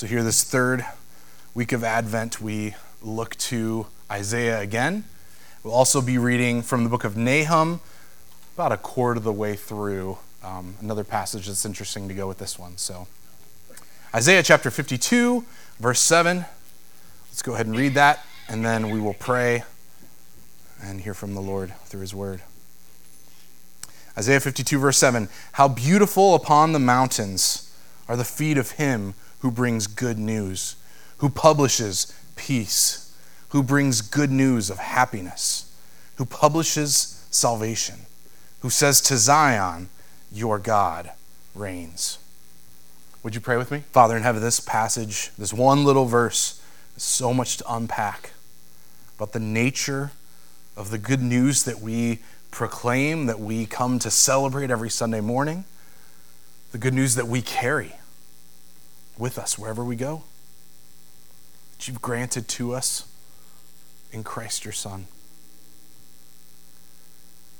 So, here, this third week of Advent, we look to Isaiah again. We'll also be reading from the book of Nahum, about a quarter of the way through. Um, another passage that's interesting to go with this one. So, Isaiah chapter 52, verse 7. Let's go ahead and read that, and then we will pray and hear from the Lord through his word. Isaiah 52, verse 7 How beautiful upon the mountains are the feet of him who brings good news, who publishes peace, who brings good news of happiness, who publishes salvation, who says to Zion, Your God reigns. Would you pray with me? Father in heaven, this passage, this one little verse, is so much to unpack about the nature of the good news that we proclaim, that we come to celebrate every Sunday morning, the good news that we carry with us wherever we go, that you've granted to us in Christ your Son.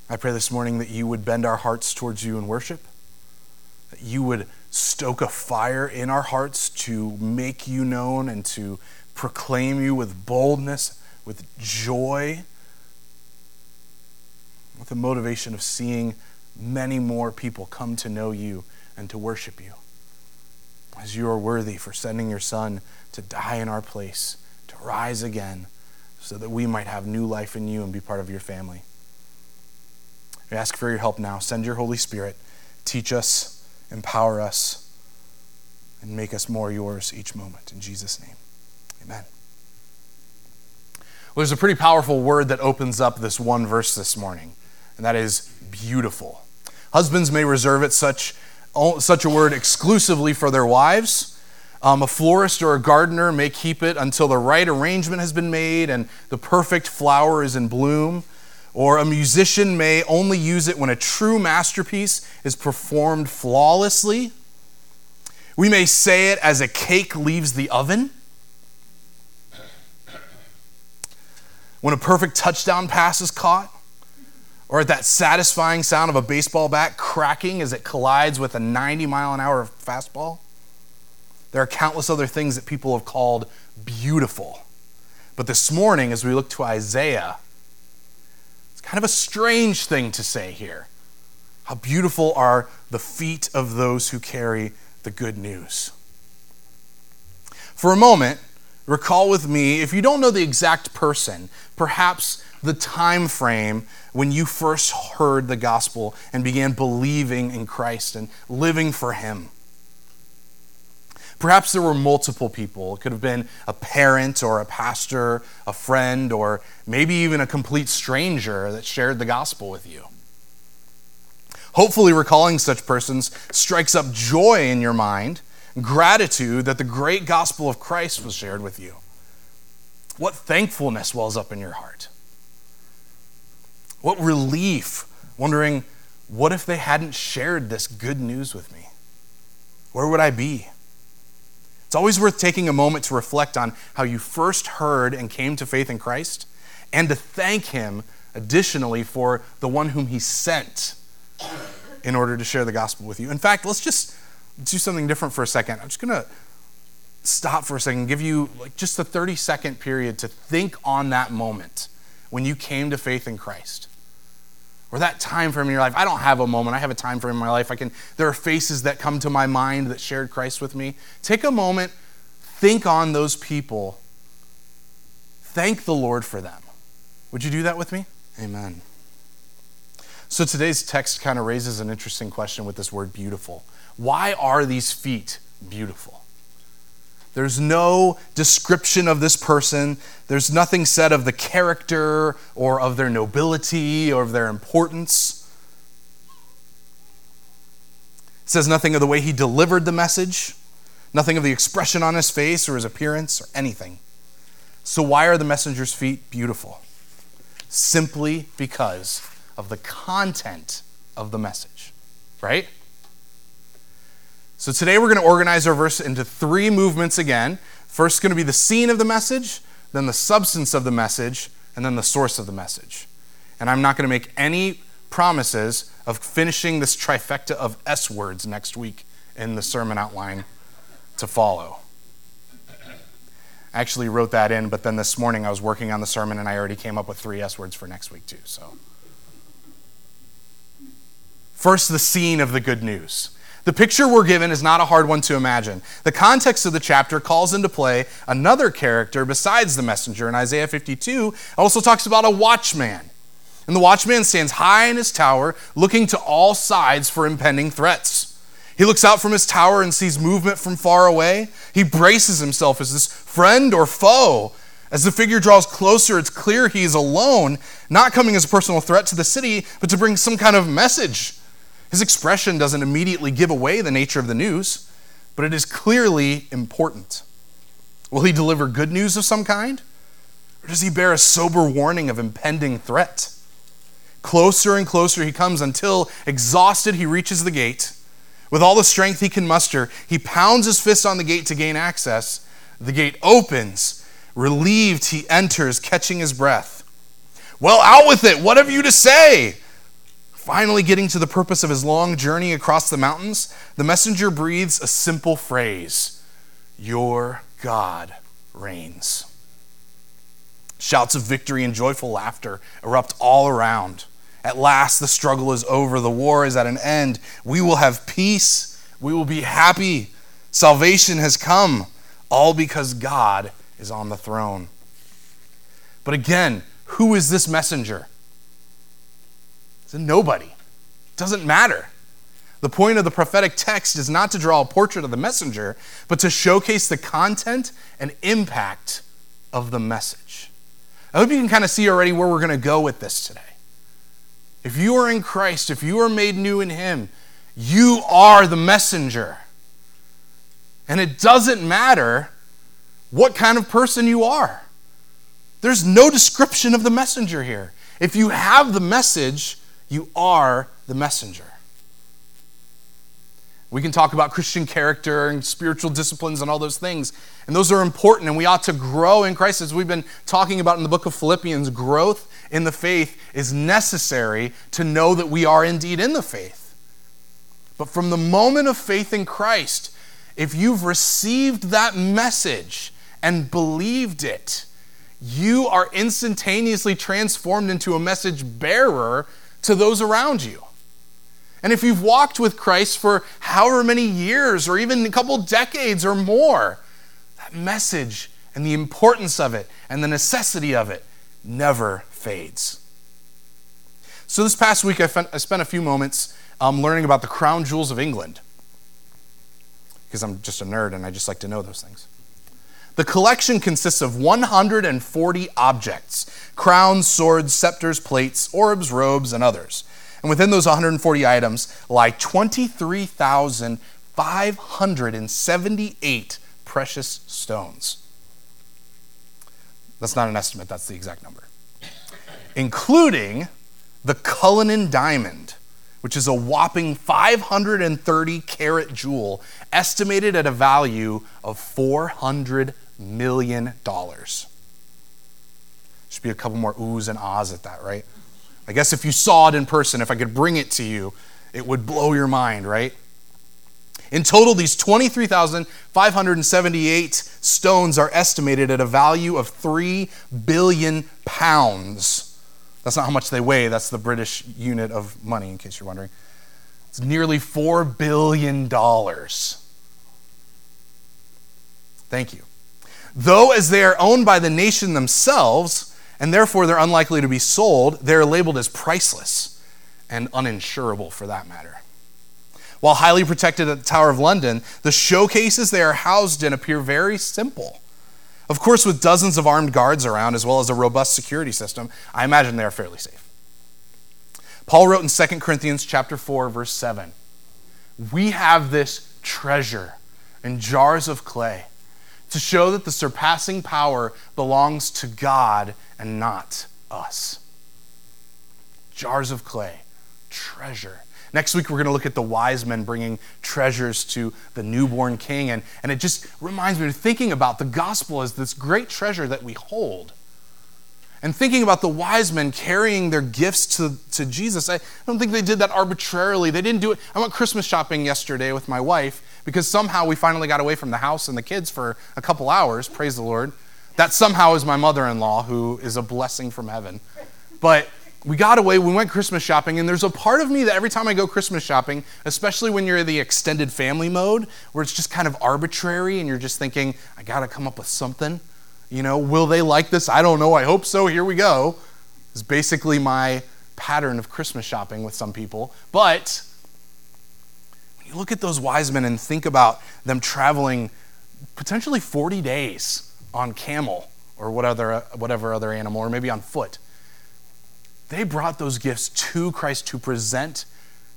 I pray this morning that you would bend our hearts towards you in worship, that you would stoke a fire in our hearts to make you known and to proclaim you with boldness, with joy, with the motivation of seeing many more people come to know you and to worship you. As you are worthy for sending your Son to die in our place, to rise again, so that we might have new life in you and be part of your family. We ask for your help now. Send your Holy Spirit. Teach us, empower us, and make us more yours each moment. In Jesus' name, amen. Well, there's a pretty powerful word that opens up this one verse this morning, and that is beautiful. Husbands may reserve it such, such a word exclusively for their wives. Um, a florist or a gardener may keep it until the right arrangement has been made and the perfect flower is in bloom. Or a musician may only use it when a true masterpiece is performed flawlessly. We may say it as a cake leaves the oven. When a perfect touchdown pass is caught, or at that satisfying sound of a baseball bat cracking as it collides with a 90 mile an hour fastball. There are countless other things that people have called beautiful. But this morning, as we look to Isaiah, it's kind of a strange thing to say here. How beautiful are the feet of those who carry the good news. For a moment, recall with me, if you don't know the exact person, perhaps the time frame when you first heard the gospel and began believing in Christ and living for Him. Perhaps there were multiple people. It could have been a parent or a pastor, a friend, or maybe even a complete stranger that shared the gospel with you. Hopefully, recalling such persons strikes up joy in your mind, gratitude that the great gospel of Christ was shared with you. What thankfulness wells up in your heart? What relief, wondering, what if they hadn't shared this good news with me? Where would I be? It's always worth taking a moment to reflect on how you first heard and came to faith in Christ and to thank Him additionally for the one whom He sent in order to share the gospel with you. In fact, let's just do something different for a second. I'm just going to stop for a second, give you like just a 30 second period to think on that moment when you came to faith in Christ or that time frame in your life. I don't have a moment. I have a time frame in my life. I can there are faces that come to my mind that shared Christ with me. Take a moment, think on those people. Thank the Lord for them. Would you do that with me? Amen. So today's text kind of raises an interesting question with this word beautiful. Why are these feet beautiful? There's no description of this person. There's nothing said of the character or of their nobility or of their importance. It says nothing of the way he delivered the message, nothing of the expression on his face or his appearance or anything. So, why are the messenger's feet beautiful? Simply because of the content of the message, right? So today we're going to organize our verse into three movements again. First, going to be the scene of the message, then the substance of the message, and then the source of the message. And I'm not going to make any promises of finishing this trifecta of S words next week in the sermon outline to follow. I actually wrote that in, but then this morning I was working on the sermon and I already came up with three S words for next week, too. So, first, the scene of the good news. The picture we're given is not a hard one to imagine. The context of the chapter calls into play another character besides the messenger. In Isaiah 52, it also talks about a watchman. And the watchman stands high in his tower, looking to all sides for impending threats. He looks out from his tower and sees movement from far away. He braces himself as this friend or foe. As the figure draws closer, it's clear he is alone, not coming as a personal threat to the city, but to bring some kind of message. His expression doesn't immediately give away the nature of the news, but it is clearly important. Will he deliver good news of some kind? Or does he bear a sober warning of impending threat? Closer and closer he comes until, exhausted, he reaches the gate. With all the strength he can muster, he pounds his fist on the gate to gain access. The gate opens. Relieved, he enters, catching his breath. Well, out with it. What have you to say? Finally, getting to the purpose of his long journey across the mountains, the messenger breathes a simple phrase Your God reigns. Shouts of victory and joyful laughter erupt all around. At last, the struggle is over. The war is at an end. We will have peace. We will be happy. Salvation has come, all because God is on the throne. But again, who is this messenger? It's a nobody. It doesn't matter. The point of the prophetic text is not to draw a portrait of the messenger, but to showcase the content and impact of the message. I hope you can kind of see already where we're going to go with this today. If you are in Christ, if you are made new in Him, you are the messenger. And it doesn't matter what kind of person you are. There's no description of the messenger here. If you have the message, you are the messenger. We can talk about Christian character and spiritual disciplines and all those things. And those are important, and we ought to grow in Christ. As we've been talking about in the book of Philippians, growth in the faith is necessary to know that we are indeed in the faith. But from the moment of faith in Christ, if you've received that message and believed it, you are instantaneously transformed into a message bearer to those around you. And if you've walked with Christ for however many years or even a couple decades or more, that message and the importance of it and the necessity of it never fades. So, this past week, I, spent a few moments um, learning about the crown jewels of England because I'm just a nerd and I just like to know those things. The collection consists of 140 objects crowns, swords, scepters, plates, orbs, robes, and others. And within those 140 items lie 23,578 precious stones. That's not an estimate, that's the exact number. Including the Cullinan diamond, which is a whopping 530 carat jewel estimated at a value of $400 million. Should be a couple more oohs and ahs at that, right? I guess if you saw it in person, if I could bring it to you, it would blow your mind, right? In total, these 23,578 stones are estimated at a value of 3 billion pounds. That's not how much they weigh, that's the British unit of money, in case you're wondering. It's nearly $4 billion. Thank you. Though, as they are owned by the nation themselves, and therefore they're unlikely to be sold. They're labeled as priceless and uninsurable for that matter. While highly protected at the Tower of London, the showcases they are housed in appear very simple. Of course, with dozens of armed guards around, as well as a robust security system, I imagine they are fairly safe. Paul wrote in 2 Corinthians chapter 4, verse 7, We have this treasure in jars of clay to show that the surpassing power belongs to God and not us. Jars of clay, treasure. Next week, we're going to look at the wise men bringing treasures to the newborn king. And, and it just reminds me of thinking about the gospel as this great treasure that we hold. And thinking about the wise men carrying their gifts to, to Jesus, I don't think they did that arbitrarily. They didn't do it. I went Christmas shopping yesterday with my wife, because somehow we finally got away from the house and the kids for a couple hours, praise the Lord. That somehow is my mother in law, who is a blessing from heaven. But we got away, we went Christmas shopping, and there's a part of me that every time I go Christmas shopping, especially when you're in the extended family mode, where it's just kind of arbitrary and you're just thinking, I gotta come up with something. You know, will they like this? I don't know. I hope so. Here we go. It's basically my pattern of Christmas shopping with some people. But when you look at those wise men and think about them traveling potentially 40 days on camel or whatever, whatever other animal, or maybe on foot they brought those gifts to Christ to present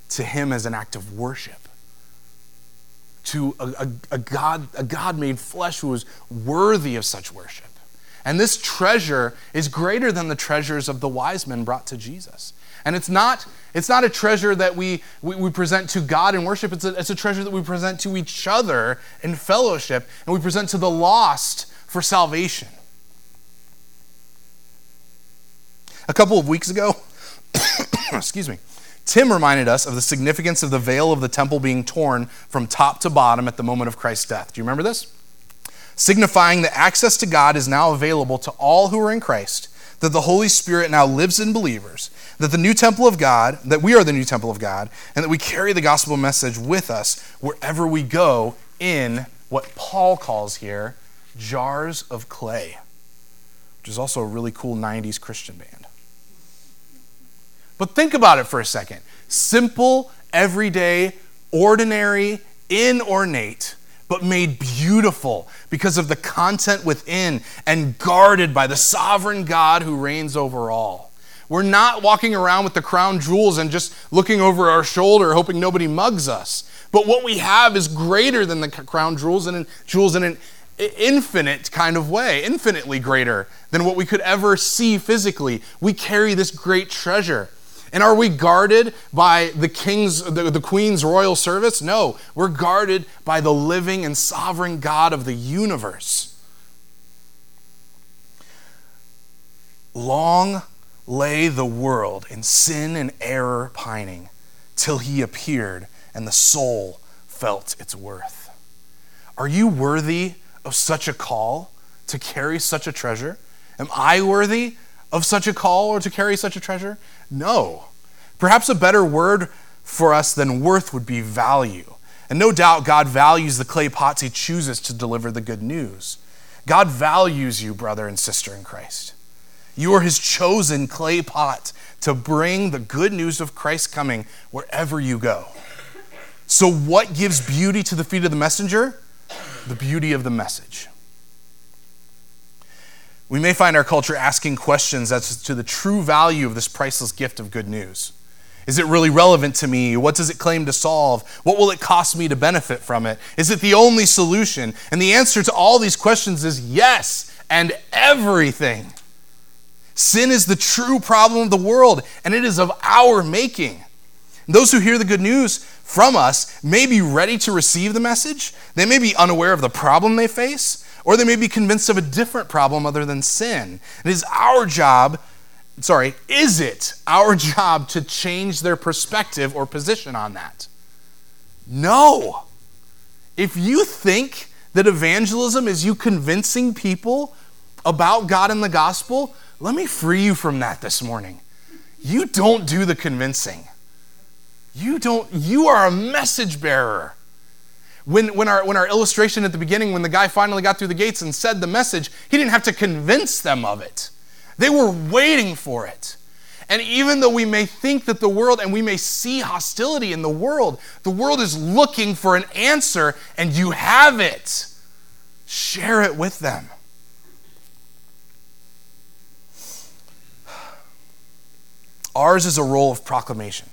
to him as an act of worship. To a, a, a, God, a God made flesh who was worthy of such worship. And this treasure is greater than the treasures of the wise men brought to Jesus. And it's not, it's not a treasure that we, we, we present to God in worship, it's a, it's a treasure that we present to each other in fellowship, and we present to the lost for salvation. A couple of weeks ago, excuse me, Tim reminded us of the significance of the veil of the temple being torn from top to bottom at the moment of Christ's death. Do you remember this? Signifying that access to God is now available to all who are in Christ, that the Holy Spirit now lives in believers, that the new temple of God, that we are the new temple of God, and that we carry the gospel message with us wherever we go in what Paul calls here jars of clay, which is also a really cool 90s Christian band. But think about it for a second. Simple, everyday, ordinary, inornate, but made beautiful because of the content within and guarded by the sovereign God who reigns over all. We're not walking around with the crown jewels and just looking over our shoulder hoping nobody mugs us. But what we have is greater than the crown jewels and jewels in an infinite kind of way, infinitely greater than what we could ever see physically. We carry this great treasure. And are we guarded by the king's, the, the queen's royal service? No, we're guarded by the living and sovereign God of the universe. Long lay the world in sin and error pining till he appeared and the soul felt its worth. Are you worthy of such a call to carry such a treasure? Am I worthy of such a call or to carry such a treasure? No. Perhaps a better word for us than worth would be value. And no doubt God values the clay pots he chooses to deliver the good news. God values you, brother and sister in Christ. You are his chosen clay pot to bring the good news of Christ coming wherever you go. So, what gives beauty to the feet of the messenger? The beauty of the message. We may find our culture asking questions as to the true value of this priceless gift of good news. Is it really relevant to me? What does it claim to solve? What will it cost me to benefit from it? Is it the only solution? And the answer to all these questions is yes, and everything. Sin is the true problem of the world, and it is of our making. Those who hear the good news from us may be ready to receive the message, they may be unaware of the problem they face, or they may be convinced of a different problem other than sin. It is our job sorry, is it our job to change their perspective or position on that? No. If you think that evangelism is you convincing people about God and the gospel, let me free you from that this morning. You don't do the convincing. You don't you are a message bearer. When, when, our, when our illustration at the beginning, when the guy finally got through the gates and said the message, he didn't have to convince them of it. They were waiting for it. And even though we may think that the world and we may see hostility in the world, the world is looking for an answer and you have it. Share it with them. Ours is a role of proclamation.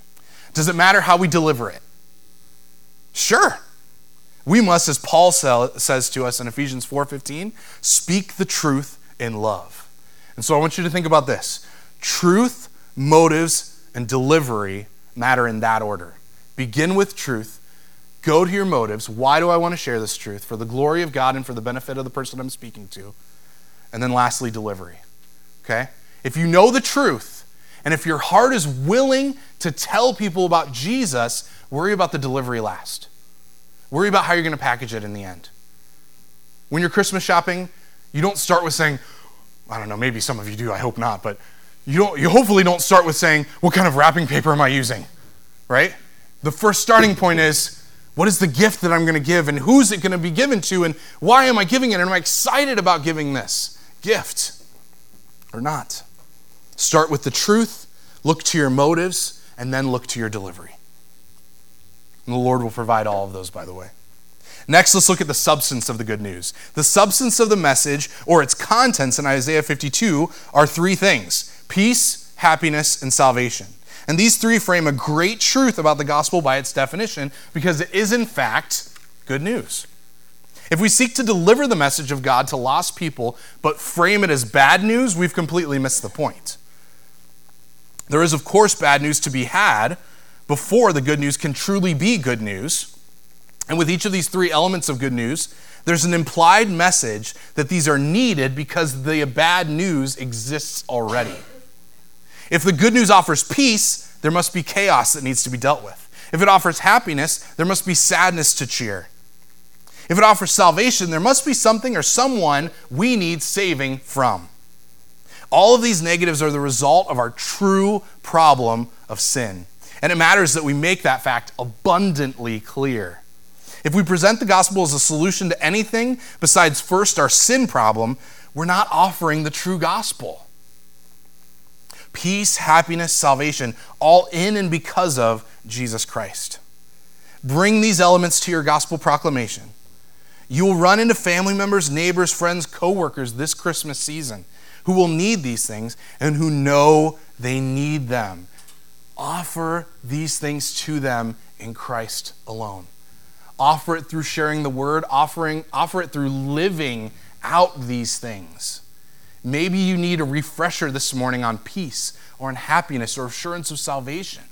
Does it matter how we deliver it? Sure. We must, as Paul says to us in Ephesians 4:15, speak the truth in love. And so I want you to think about this truth, motives, and delivery matter in that order. Begin with truth, go to your motives. Why do I want to share this truth? For the glory of God and for the benefit of the person I'm speaking to. And then lastly, delivery. Okay? If you know the truth, and if your heart is willing to tell people about Jesus, worry about the delivery last. Worry about how you're going to package it in the end. When you're Christmas shopping, you don't start with saying, I don't know, maybe some of you do, I hope not, but you, don't, you hopefully don't start with saying, What kind of wrapping paper am I using? Right? The first starting point is, what is the gift that I'm going to give, and who's it going to be given to, and why am I giving it? And am I excited about giving this gift or not? Start with the truth, look to your motives, and then look to your delivery. And the Lord will provide all of those, by the way. Next, let's look at the substance of the good news. The substance of the message, or its contents in Isaiah 52, are three things peace, happiness, and salvation. And these three frame a great truth about the gospel by its definition because it is, in fact, good news. If we seek to deliver the message of God to lost people but frame it as bad news, we've completely missed the point. There is, of course, bad news to be had before the good news can truly be good news. And with each of these three elements of good news, there's an implied message that these are needed because the bad news exists already. If the good news offers peace, there must be chaos that needs to be dealt with. If it offers happiness, there must be sadness to cheer. If it offers salvation, there must be something or someone we need saving from. All of these negatives are the result of our true problem of sin. And it matters that we make that fact abundantly clear. If we present the gospel as a solution to anything besides first our sin problem, we're not offering the true gospel peace, happiness, salvation, all in and because of Jesus Christ. Bring these elements to your gospel proclamation. You will run into family members, neighbors, friends, coworkers this Christmas season who will need these things and who know they need them. Offer these things to them in Christ alone. Offer it through sharing the word, offering, offer it through living out these things. Maybe you need a refresher this morning on peace or on happiness or assurance of salvation.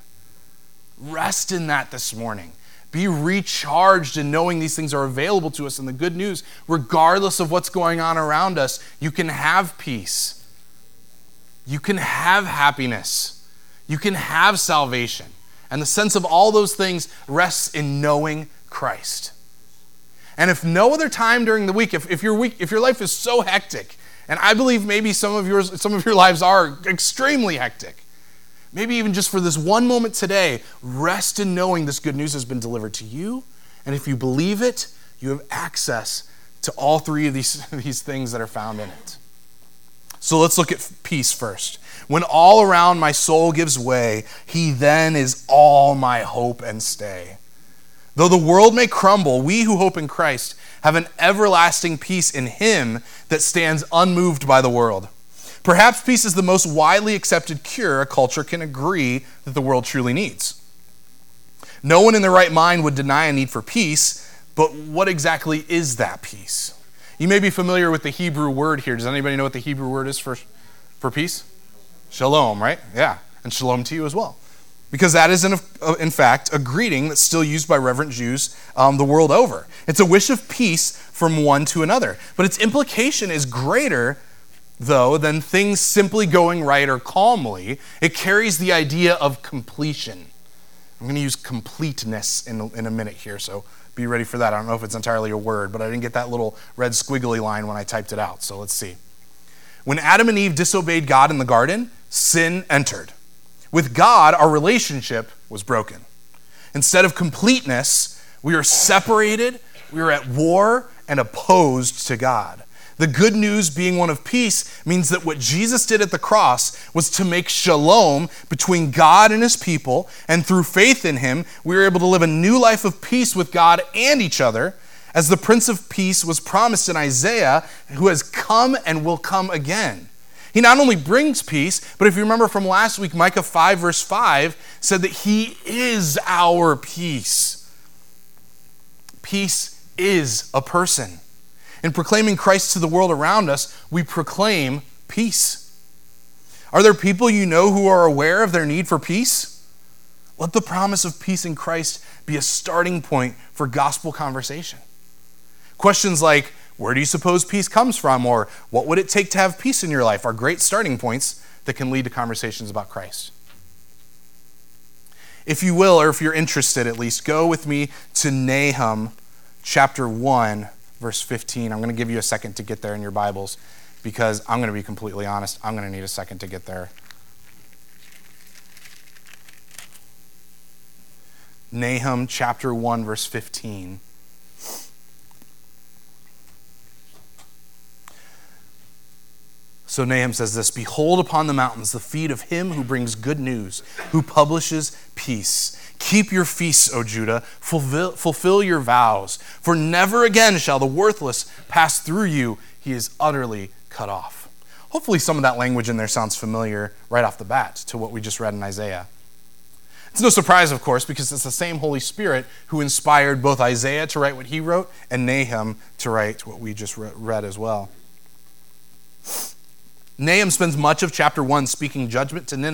Rest in that this morning. Be recharged in knowing these things are available to us. And the good news, regardless of what's going on around us, you can have peace. You can have happiness. You can have salvation. And the sense of all those things rests in knowing Christ. And if no other time during the week, if, if, your week, if your life is so hectic and I believe maybe some of yours, some of your lives are extremely hectic. Maybe even just for this one moment today, rest in knowing this good news has been delivered to you. And if you believe it, you have access to all three of these, these things that are found in it. So let's look at peace first. When all around my soul gives way, he then is all my hope and stay. Though the world may crumble, we who hope in Christ have an everlasting peace in Him that stands unmoved by the world. Perhaps peace is the most widely accepted cure a culture can agree that the world truly needs. No one in their right mind would deny a need for peace, but what exactly is that peace? You may be familiar with the Hebrew word here. Does anybody know what the Hebrew word is for, for peace? Shalom, right? Yeah. And shalom to you as well because that is, in, uh, in, fact, a greeting that's still used by reverent Jews um, the world over. It's a wish of peace from one to another. But its implication is greater, though, than things simply going right or calmly. It carries the idea of completion. I'm going to use completeness in, in a minute here, so be ready for that. I don't know if it's entirely a word, but I didn't get that little red squiggly line when I typed it out, so let's see. When Adam and Eve disobeyed God in the garden, sin entered. With God, our relationship was broken. Instead of completeness, we are separated, we are at war, and opposed to God. The good news, being one of peace, means that what Jesus did at the cross was to make shalom between God and his people, and through faith in him, we are able to live a new life of peace with God and each other, as the Prince of Peace was promised in Isaiah, who has come and will come again. He not only brings peace, but if you remember from last week, Micah 5, verse 5 said that He is our peace. Peace is a person. In proclaiming Christ to the world around us, we proclaim peace. Are there people you know who are aware of their need for peace? Let the promise of peace in Christ be a starting point for gospel conversation. Questions like, where do you suppose peace comes from? Or what would it take to have peace in your life? Are great starting points that can lead to conversations about Christ. If you will, or if you're interested at least, go with me to Nahum chapter 1, verse 15. I'm going to give you a second to get there in your Bibles because I'm going to be completely honest. I'm going to need a second to get there. Nahum chapter 1, verse 15. So Nahum says this Behold upon the mountains the feet of him who brings good news, who publishes peace. Keep your feasts, O Judah, fulfill, fulfill your vows, for never again shall the worthless pass through you. He is utterly cut off. Hopefully, some of that language in there sounds familiar right off the bat to what we just read in Isaiah. It's no surprise, of course, because it's the same Holy Spirit who inspired both Isaiah to write what he wrote and Nahum to write what we just read as well. Nahum spends much of chapter 1 speaking judgment to Nineveh